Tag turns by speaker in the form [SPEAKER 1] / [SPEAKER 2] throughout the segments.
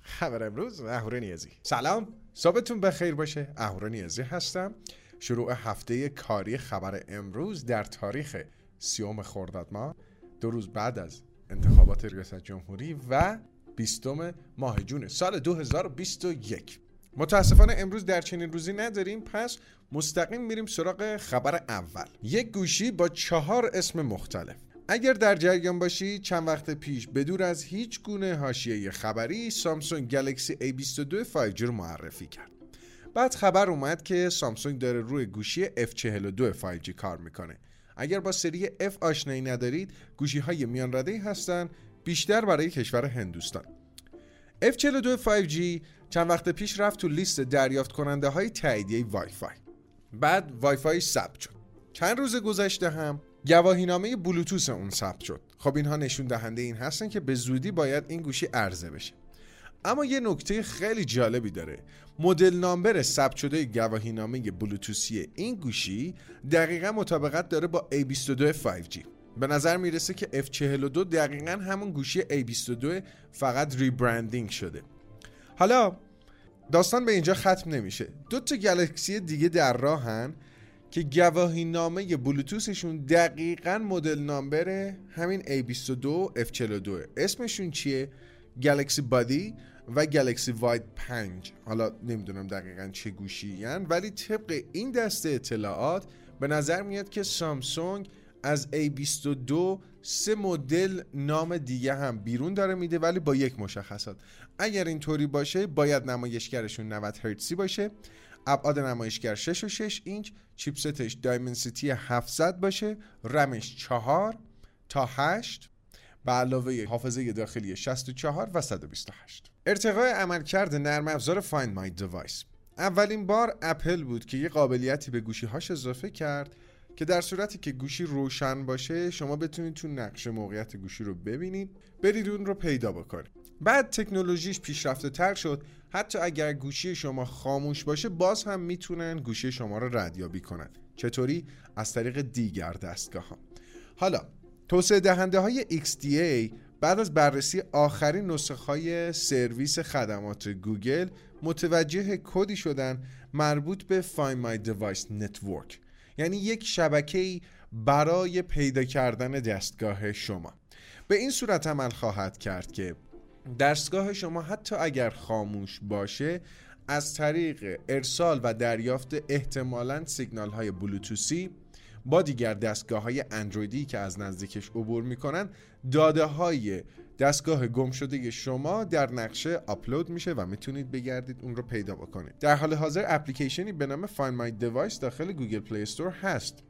[SPEAKER 1] خبر امروز اهورا نیازی. سلام. صبحتون بخیر باشه. اهورا نیازی هستم. شروع هفته کاری خبر امروز در تاریخ سیوم خرداد ما دو روز بعد از انتخابات ریاست جمهوری و بیستم ماه جون سال 2021 متاسفانه امروز در چنین روزی نداریم. پس مستقیم میریم سراغ خبر اول. یک گوشی با چهار اسم مختلف. اگر در جریان باشی چند وقت پیش بدور از هیچ گونه حاشیه خبری سامسونگ گلکسی A22 5G رو معرفی کرد. بعد خبر اومد که سامسونگ داره روی گوشی F42 5G کار می‌کنه. اگر با سری F آشنایی ندارید گوشی های میان رده هستن بیشتر برای کشور هندوستان. F42 5G چند وقت پیش رفت تو لیست دریافت کننده های تاییدیه وای فای. بعد وای فای ثبت شد. چند روز گذشته هم گواهینامه بلوتوس اون ثبت شد. خب اینها نشون دهنده این هستن که به زودی باید این گوشی عرضه بشه. اما یه نکته خیلی جالبی داره. مدل نامبر ثبت شده گواهینامه بلوتوسی این گوشی دقیقا مطابقت داره با A22 5G به نظر می‌رسه که F42 دقیقا همون گوشی A22 فقط ریبرندینگ شده. حالا داستان به اینجا ختم نمیشه. دو تا گلکسی دیگه در راهن. که گواهی نامه بلوتوسشون دقیقا مدل نامبر همین A22 F42. اسمشون چیه؟ گلکسی بادی و گلکسی واید 5 حالا نمی‌دونم دقیقا چه گوشی ولی طبق این دسته اطلاعات به نظر میاد که سامسونگ از A22 سه مدل نام دیگه هم بیرون داره میده ولی با یک مشخصات. اگر اینطوری باشه باید نمایشگرشون 90 هرتزی باشه. ابعاد نمایشگر 6 و 6 اینچ چیپستش دایمنسیتی 700 باشه رمش 4 تا 8 به علاوه حافظه داخلی 64 و 128 ارتقای عملکرد نرم افزار Find My Device. اولین بار اپل بود که یه قابلیتی به گوشی هاش اضافه کرد که در صورتی که گوشی روشن باشه شما بتونید تو نقشه موقعیت گوشی رو ببینید برید اون رو پیدا بکنید. بعد تکنولوژیش پیشرفته تر شد. حتی اگر گوشی شما خاموش باشه باز هم می‌تونن گوشی شما رو ردیابی کنن. چطوری؟ از طریق دیگر دستگاه ها حالا توسعه دهنده های XDA بعد از بررسی آخرین نسخه های سرویس خدمات گوگل متوجه کدی شدن مربوط به Find My Device Network. یعنی یک شبکه برای پیدا کردن دستگاه شما. به این صورت عمل خواهد کرد که دستگاه شما حتی اگر خاموش باشه از طریق ارسال و دریافت احتمالا سیگنال های بلوتوسی با دیگر دستگاه های اندرویدی که از نزدیکش عبور می‌کنن داده های دستگاه گم شده شما در نقشه آپلود میشه و می‌تونید بگردید اون رو پیدا بکنید. در حال حاضر اپلیکیشنی به نام Find My Device داخل گوگل پلی استور هست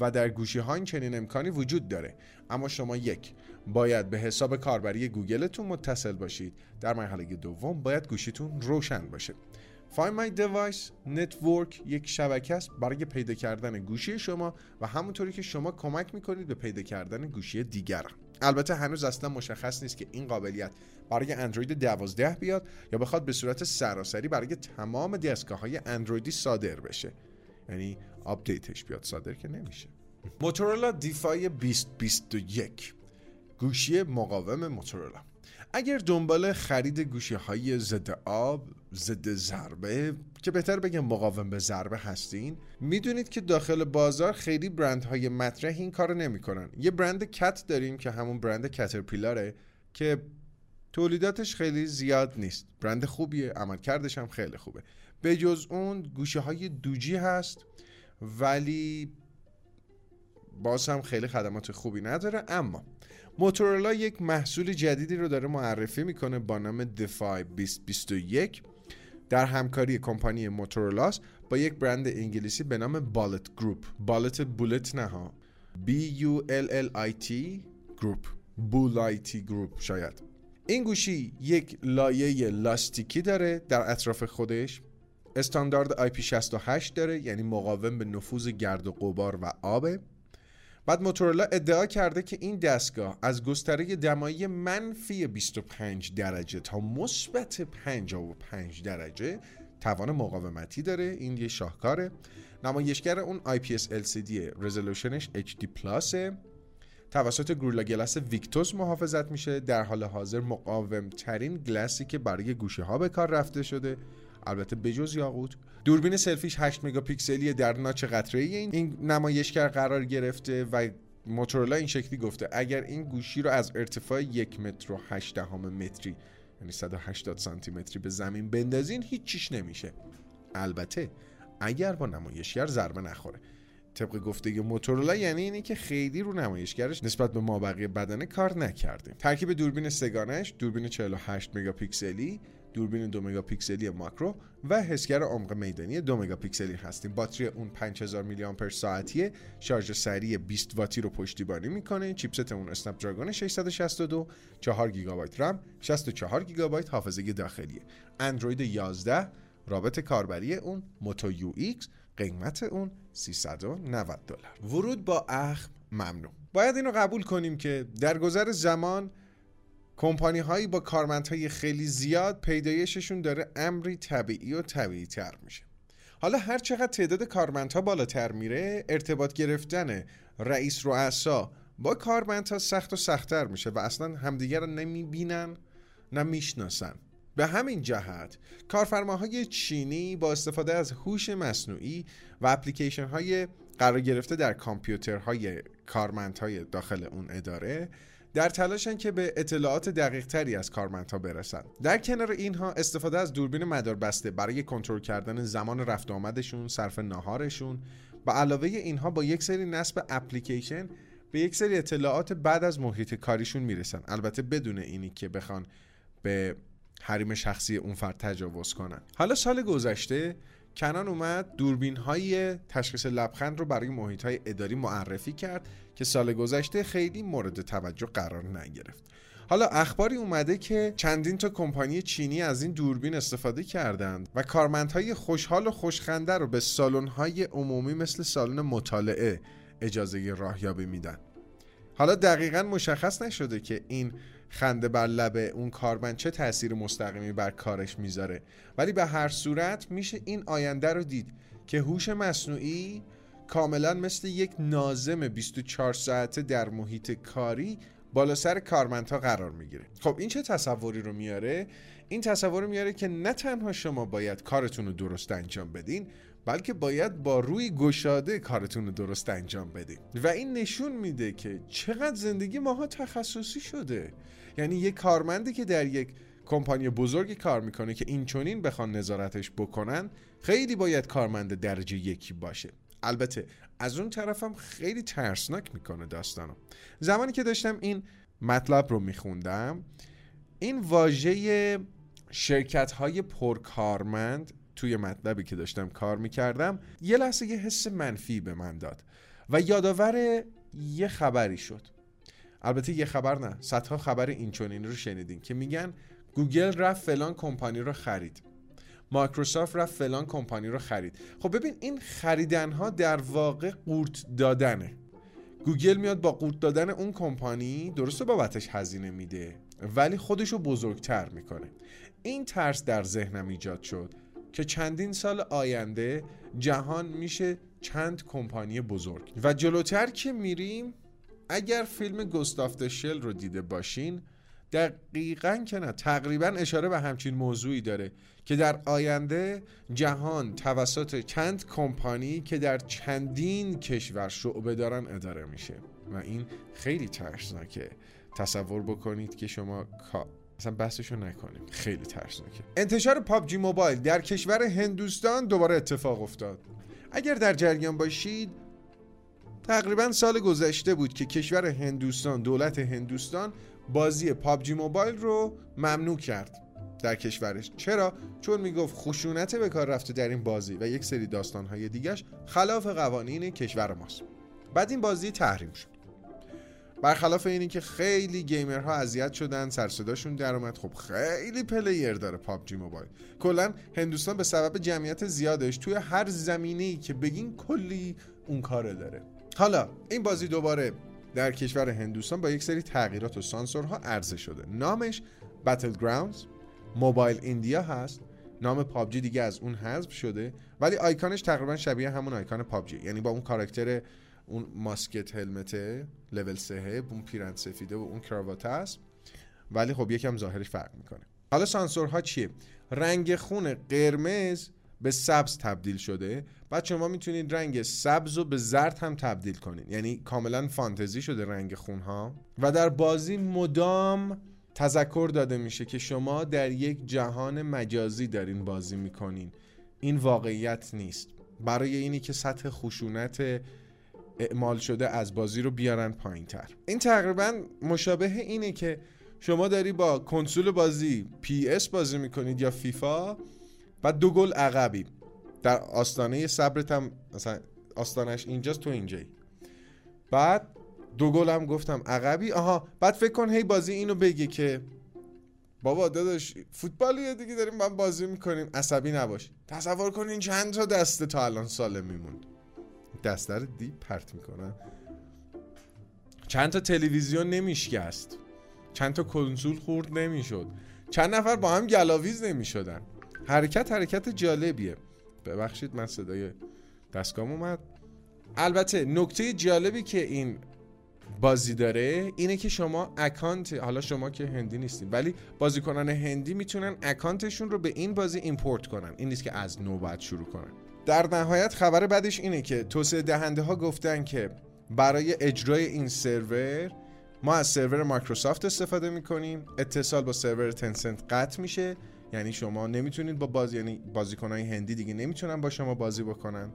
[SPEAKER 1] و در گوشی ها این چنین امکانی وجود داره. اما شما یک باید به حساب کاربری گوگلتون متصل باشید. در مرحله دوم باید گوشیتون روشن باشه. Find My Device Network یک شبکه است برای پیدا کردن گوشی شما و همونطوری که شما کمک می‌کنید به پیدا کردن گوشی دیگر البته هنوز اصلا مشخص نیست که این قابلیت برای اندروید 12 بیاد یا بخواد به صورت سراسری برای تمام دستگاه های اندرویدی صادر بشه. یعنی آپدیتش بیاد صادر که نمیشه. موتورولا دیفای 2021 گوشی مقاوم موتورولا اگر دنبال خرید گوشی های ضد آب ضد ضربه که بهتر بگم مقاوم به ضربه هستین می‌دونید که داخل بازار خیلی برند های مطرح این کارو نمی‌کنن. یه برند کت داریم که همون برند کترپیلاره که تولیداتش خیلی زیاد نیست. برند خوبیه عملکردش هم خیلی خوبه. به جز اون گوشه های دوجی هست ولی باز هم خیلی خدمات خوبی نداره اما موتورولا یک محصول جدیدی رو داره معرفی می‌کنه با نام دیفای 2021 در همکاری کمپانی موتورولاست با یک برند انگلیسی به نام بالت گروپ بالت بولت نه B U L L I T گروپ بولایتی گروپ شاید. این گوشی یک لایه لاستیکی داره در اطراف خودش. استاندارد IP68 داره یعنی مقاوم به نفوذ گرد و غبار و آبه بعد موتورولا ادعا کرده که این دستگاه از گستره دمایی منفی 25 درجه تا مثبت 55 درجه توان مقاومتی داره. این یه شاهکاره. نمایشگر اون IPS LCD رزولوشنش HD پلاسه توسط گوریلا گلس ویکتوس محافظت میشه. در حال حاضر مقاوم ترین گلسی که برای گوشه ها به کار رفته شده. البته بجز یاقوت دوربین سلفیش 8 مگاپیکسلی در ناچ قطره این, این نمایشگر قرار گرفته و موتورولا این شکلی گفته اگر این گوشی رو از ارتفاع یک متر و 8 متری یعنی 180 سانتی متری به زمین بندازین هیچ چیش نمیشه. البته اگر با نمایشگر ضربه نخوره. طبق گفته موتورولا یعنی اینی که خیلی رو نمایشگرش نسبت به مابقی بدنه کار نکرده ترکیب دوربین سگانش دوربین 48 مگاپیکسلی دوربین دو مگاپیکسلی ماکرو و حسگر عمق میدانی دو مگاپیکسلی هستیم. باتری اون 5000 میلی آمپر ساعتیه. شارژ سریع 20 واتی رو پشتیبانی می‌کنه. chipset اون Snapdragon 662 4 گیگابایت رم. 64 گیگابایت حافظه داخلیه. اندروید 11 رابط کاربری اون Moto UX. قیمت اون 390 دلار. ورود با اخم ممنوع باید اینو قبول کنیم که در گذر زمان کمپانی هایی با کارمندهای خیلی زیاد پیدایششون داره امری طبیعی و طبیعی تر میشه. حالا هر چقدر تعداد کارمندها بالاتر میره ارتباط گرفتن رئیس رؤسا با کارمندها سخت و سختتر میشه و اصلا همدیگر رو نمی‌بینن نه می‌شناسن به همین جهت کارفرماهای چینی با استفاده از هوش مصنوعی و اپلیکیشن های قرار گرفته در کامپیوترهای کارمندهای داخل اون اداره در تلاشن که به اطلاعات دقیق تری از کارمندها برسن. در کنار اینها استفاده از دوربین مدار بسته برای کنترل کردن زمان رفت آمدشون صرف ناهارشون با علاوه اینها با یک سری نصب اپلیکیشن به یک سری اطلاعات بعد از محیط کاریشون می‌رسن. البته بدون اینی که بخوان به حریم شخصی اون فرد تجاوز کنن. حالا سال گذشته کنان اومد دوربین های تشخیص لبخند رو برای محیط های اداری معرفی کرد که سال گذشته خیلی مورد توجه قرار نگرفت. حالا اخباری اومده که چندین تا کمپانی چینی از این دوربین استفاده کردند و کارمندهای خوشحال و خوشخنده رو به های عمومی مثل سالن مطالعه اجازه راهیابی میدن. حالا دقیقا مشخص نشده که این خنده بر لب اون کارمند چه تاثیر مستقیمی بر کارش می‌ذاره. ولی به هر صورت میشه این آینده رو دید که هوش مصنوعی کاملا مثل یک نازم 24 ساعته در محیط کاری بالا سر کارمندها قرار می‌گیره. خب این چه تصوری رو میاره؟ این تصور میاره که نه تنها شما باید کارتون رو درست انجام بدین بلکه باید با روی گشاده کارتون رو درست انجام بدین. و این نشون میده که چقدر زندگی ماها تخصصی شده. یعنی یک کارمندی که در یک کمپانی بزرگی کار می‌کنه که این چونین بخوان نظارتش بکنن خیلی باید کارمند درجه یکی باشه. البته از اون طرفم خیلی ترسناک می‌کنه داستانو. زمانی که داشتم این مطلب رو میخوندم این واژه شرکت های پرکارمند توی مطلبی که داشتم کار می‌کردم یه لحظه یه حس منفی به من داد و یادآور یه خبری شد. البته یه خبر نه صدها خبر این چونین رو شنیدین که میگن گوگل رفت فلان کمپانی رو خرید. مایکروسافت رفت فلان کمپانی رو خرید. خب ببین این خریدن ها در واقع قورت دادنه. گوگل میاد با قورت دادن اون کمپانی درسته بابتش هزینه میده ولی خودش رو بزرگتر می‌کنه. این ترس در ذهنم ایجاد شد. که چندین سال آینده جهان میشه چند کمپانی بزرگ. و جلوتر که میریم اگر فیلم گستاف شل رو دیده باشین دقیقا که نه تقریبا اشاره به همچین موضوعی داره که در آینده جهان توسط چند کمپانی که در چندین کشور شعبه دارن اداره میشه. و این خیلی ترسناکه. تصور بکنید که شما اصلا بحثشو نکنیم. خیلی ترسناکه. انتشار پابجی موبایل در کشور هندوستان دوباره اتفاق افتاد. اگر در جریان باشید تقریبا سال گذشته بود که کشور هندوستان دولت هندوستان بازی پابجی موبایل رو ممنوع کرد در کشورش. چرا؟ چون می‌گفت خشونت به کار رفته در این بازی و یک سری داستانهای دیگش خلاف قوانین کشور ماست. بعد این بازی تحریم شد. برخلاف اینی که خیلی gamer ها اذیت شدن سروصداشون در اومد. خب خیلی player داره PUBG Mobile. کلا هندوستان به سبب جمعیت زیادش توی هر زمینه‌ای که بگین کلی اون کاره داره. حالا این بازی دوباره در کشور هندوستان با یک سری تغییرات و سانسورها عرضه شده. نامش Battlegrounds Mobile India هست. نام PUBG دیگه از اون حذف شده ولی آیکانش تقریبا شبیه همون آیکان پابجی. یعنی با اون کاراکتر اون ماسکت هلمته لول سه اون پیرن سفیده و اون کراوات است ولی خب یکم ظاهرش فرق می‌کنه. حالا سانسورها چیه؟ رنگ خون قرمز به سبز تبدیل شده بعد شما می‌تونید رنگ سبز رو به زرد هم تبدیل کنید. یعنی کاملا فانتزی شده رنگ خون ها و در بازی مدام تذکر داده میشه که شما در یک جهان مجازی دارین بازی می‌کنین. این واقعیت نیست. برای اینی که سطح خشونت اعمال شده از بازی رو بیارن پایین تر این تقریبا مشابه اینه که شما داری با کنسول بازی PES بازی می‌کنید یا فیفا و دو گل عقبی. در آستانه صبرت هم مثلا آستانش اینجاست تو اینجایی. بعد دو گل هم گفتم عقبی. آها بعد فکر کن هی بازی اینو بگه که بابا داداش فوتبالیه دیگه داریم من بازی می‌کنیم. عصبی نباش. تصور کنین چند تا دسته تا الان سالم میموند. دسته رو دی پرت می‌کنن چند تا تلویزیون نمیشکست. چند تا کنسول خورد نمی‌شد. چند نفر با هم گلاویز نمی‌شدن. حرکت حرکت جالبیه. ببخشید من صدای دستگام اومد. البته نکته جالبی که این بازی داره اینه که شما اکانت حالا شما که هندی نیستین ولی بازیکنان هندی می‌تونن اکانتشون رو به این بازی import کنن. این نیست که از نو باید شروع کنن. در نهایت خبر بعدش اینه که توسعه دهنده ها گفتن که برای اجرای این سرور ما از سرور مایکروسافت استفاده می‌کنیم. اتصال با سرور Tencent قطع میشه. یعنی شما نمی‌تونید با بازی یعنی بازیکنهای هندی دیگه نمی‌تونن با شما بازی بکنن.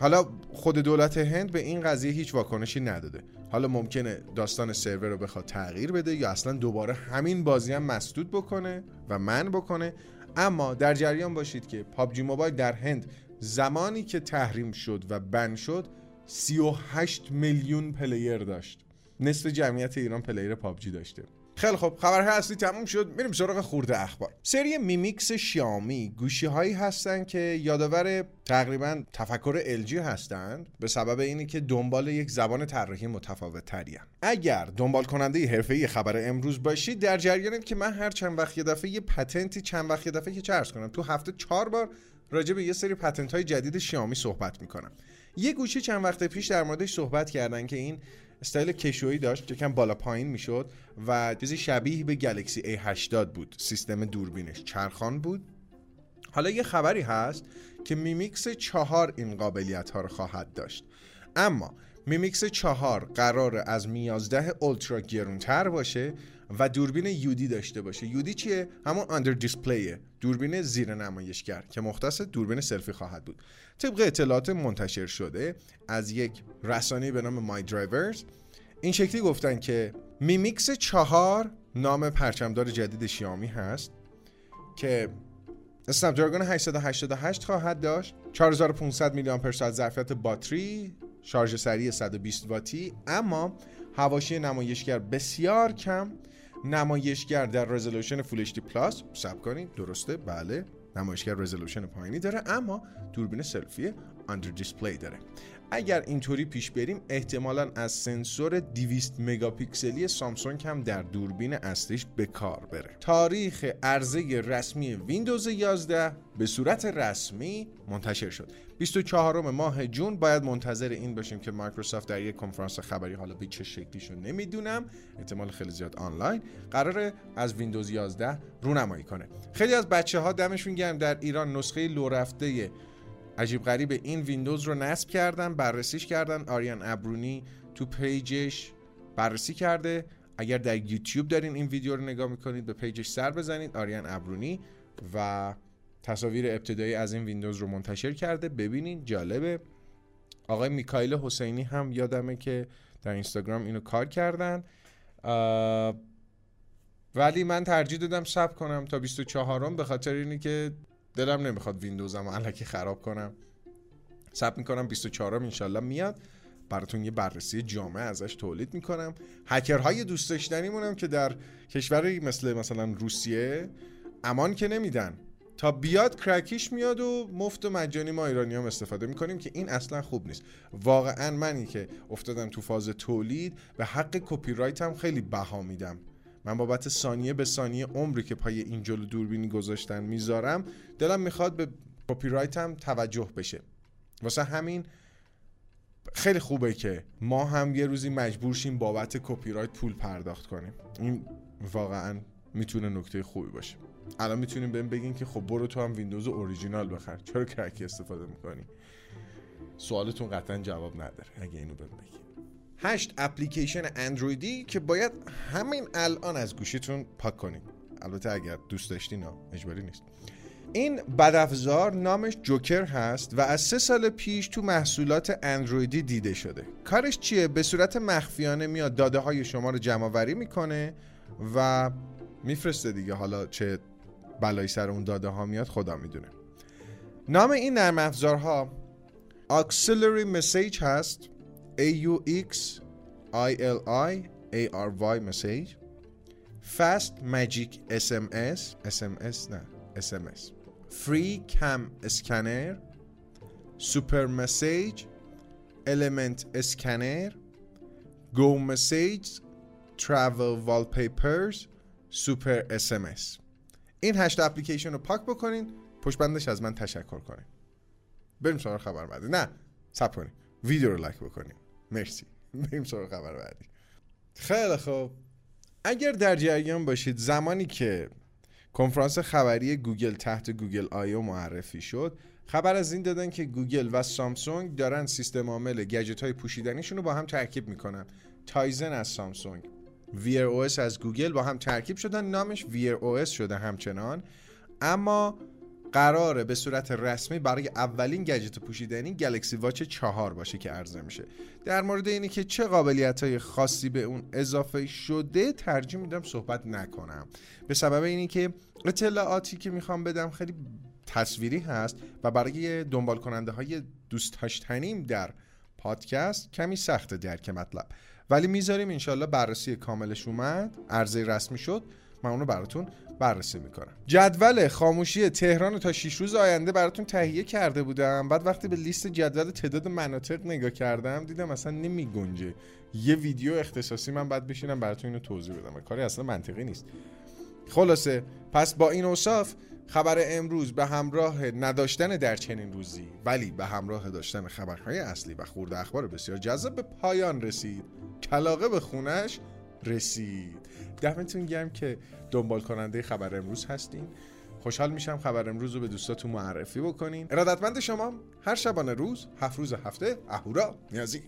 [SPEAKER 1] حالا خود دولت هند به این قضیه هیچ واکنشی نداده. حالا ممکنه داستان سرور رو بخواد تغییر بده یا اصلا دوباره همین بازی هم مسدود بکنه و ban بکنه. اما در جریان باشید که PUBG Mobile در هند زمانی که تحریم شد و ban شد 38 میلیون player داشت. نصف جمعیت ایران player PUBG داشته. خیلی خب خبر اصلی تموم شد میریم سراغ خرده اخبار. سری Mi MIX شیائومی گوشی هایی هستن که یادآور تقریبا تفکر LG هستند به سبب اینی که دنبال یک زبان طراحی متفاوت ترین اگر دنبال کننده حرفه‌ای خبر امروز باشید در جریانید که من هر چند وقت یه دفعه یه patent ی چند وقت یه دفعه که چه عرض کنم تو هفته چهار بار راجع به یه سری patent های جدید شیائومی صحبت می‌کنم. یه گوشی چند وقت پیش در موردش صحبت کردن که این استایل کشویی داشت یکم بالا پایین می‌شد و چیزی شبیه به Galaxy A80 بود. سیستم دوربینش چرخان بود. حالا یه خبری هست که Mi MIX چهار این قابلیت ها رو خواهد داشت. اما Mi MIX چهار قراره از Mi 11 Ultra گرونتر باشه و دوربین UD داشته باشه. UD چیه؟ همون under display ه دوربین زیر نمایشگر که مختص دوربین سلفی خواهد بود. طبق اطلاعات منتشر شده از یک رسانه به نام MyDrivers این شکلی گفتن که Mi MIX چهار نام پرچمدار جدید شیائومی هست که Snapdragon 888 خواهد داشت. 4500 میلی آمپر ساعت ظرفیت باتری. شارژ سریع 120 واتی. اما حواشی نمایشگر بسیار کم. نمایشگر در resolution Full HD Plus. ساب کنید. درسته. بله. نمایشگر resolution پایینی داره. اما دوربین سلفی under display داره. اگر اینطوری پیش بریم احتمالا از سنسور 200 مگاپیکسلی سامسونگ هم در دوربین اصلیش به کار بره. تاریخ عرضه رسمی ویندوز 11 به صورت رسمی منتشر شد. 24 ماه جون باید منتظر این باشیم که مایکروسافت در یک کنفرانس خبری حالا به چه شکلیشو نمی‌دونم احتمال خیلی زیاد آنلاین قراره از ویندوز 11 رونمایی کنه. خیلی از بچه ها دمشون گرم در ایران نسخه لو رفته عجیب غریب این ویندوز رو نصب کردن بررسیش کردن. آریان ابرونی تو page ش بررسی کرده. اگر در یوتیوب دارین این ویدیو رو نگاه می‌کنید به page ش سر بزنید. آریان ابرونی. و تصاویر ابتدایی از این ویندوز رو منتشر کرده. ببینید جالبه. آقای میکایل حسینی هم یادمه که در اینستاگرام اینو کار کردن. ولی من ترجیح دادم سب کنم تا 24 به خاطر اینی که دلم نمی‌خواد ویندوزم علکی خراب کنم. سب می‌کنم 24 م انشالله میاد. براتون یه بررسی جامع ازش تولید می‌کنم. هکرهای دوست داشتنیمونم که در کشوری مثل مثلا روسیه امان که نمیدن. تا بیاد crack یش میاد و مفت و مجانی ما ایرانی هم استفاده می‌کنیم که این اصلا خوب نیست. واقعا منی که افتادم تو فاز تولید به حق کپی رایت هم خیلی بها میدم. من بابت ثانیه به ثانیه عمری که پای این جلو دوربینی گذاشتن می‌ذارم دلم می‌خواد به کپی هم توجه بشه. واسه همین خیلی خوبه که ما هم یه روزی مجبور شیم بابت کپی رایت پول پرداخت کنیم. این واقعا می‌تونه نکته خوبی باشه. الان می‌تونیم بهم بگین که خب برو تو هم ویندوز اوریجینال بخر. چرا کرکی استفاده می‌کنی؟ سوالتون قطعا جواب نداره. اگه اینو بهم بگین. هشت اپلیکیشن اندرویدی که باید همین الان از گوشیتون پاک کنید البته اگر دوست داشتین اجباری نیست. این بدافزار نامش جوکر هست و از سه سال پیش تو محصولات اندرویدی دیده شده. کارش چیه؟ به صورت مخفیانه میاد داده های شما رو جمع آوری می‌کنه و میفرسته دیگه. حالا چه بلایی سر اون داده ها میاد خدا می‌دونه. نام این نرم افزارها Auxiliary Message هست. AUX ILI ARY Message. Fast Magic SMS SMS نه SMS Scanner Super Message Element Scanner Go Message Travel Wallpapers Super SMS این هشت اپلیکیشن رو پاک بکنین. پشت بندش از من تشکر کنین. بریم سراغ خبر بعدی نه صبر کنین. ویدیو رو لایک بکنین. مرسی. بریم سراغ خبر بعدی. خیلی خوب. اگر در جریان باشید زمانی که کنفرانس خبری گوگل تحت گوگل I/O معرفی شد خبر از این دادن که گوگل و سامسونگ دارن سیستم عامل گجت های پوشیدنیشون رو با هم ترکیب می‌کنن. تایزن از سامسونگ. Wear OS از گوگل با هم ترکیب شدن نامش Wear OS شده همچنان. اما قراره به صورت رسمی برای اولین گجت پوشیدنی گلکسی واچ چهار باشه که عرضه میشه. در مورد اینی که چه قابلیت های خاصی به اون اضافه شده ترجیح میدم صحبت نکنم. به سبب اینی که اطلاعاتی که می‌خوام بدم خیلی تصویری هست و برای دنبال کننده های دوست داشتنیم در پادکست کمی سخت درک مطلب. ولی می‌ذاریم انشالله بررسی کاملش اومد عرضه رسمی شد. من اونو براتون بررسی می‌کنم. جدول خاموشی تهران تا 6 روز آینده براتون تهیه کرده بودم. بعد وقتی به لیست جدول تعداد مناطق نگاه کردم دیدم اصلا نمی گنجه یه ویدیو اختصاصی من بعد بشینم براتون اینو توضیح بدم. کاری اصلا منطقی نیست. خلاصه پس با این اوصاف خبر امروز به همراه نداشتن در چنین روزی ولی به همراه داشتن خبرهای اصلی و خورده اخبار بسیار جذاب به پایان رسید. کلاقه به خونش رسید. دمتون گرم که دنبال کننده خبر امروز هستین. خوشحال میشم خبر امروز رو به دوستاتون معرفی بکنین. ارادتمند شما هر شبانه روز هفت روز هفته اهورا نیازی.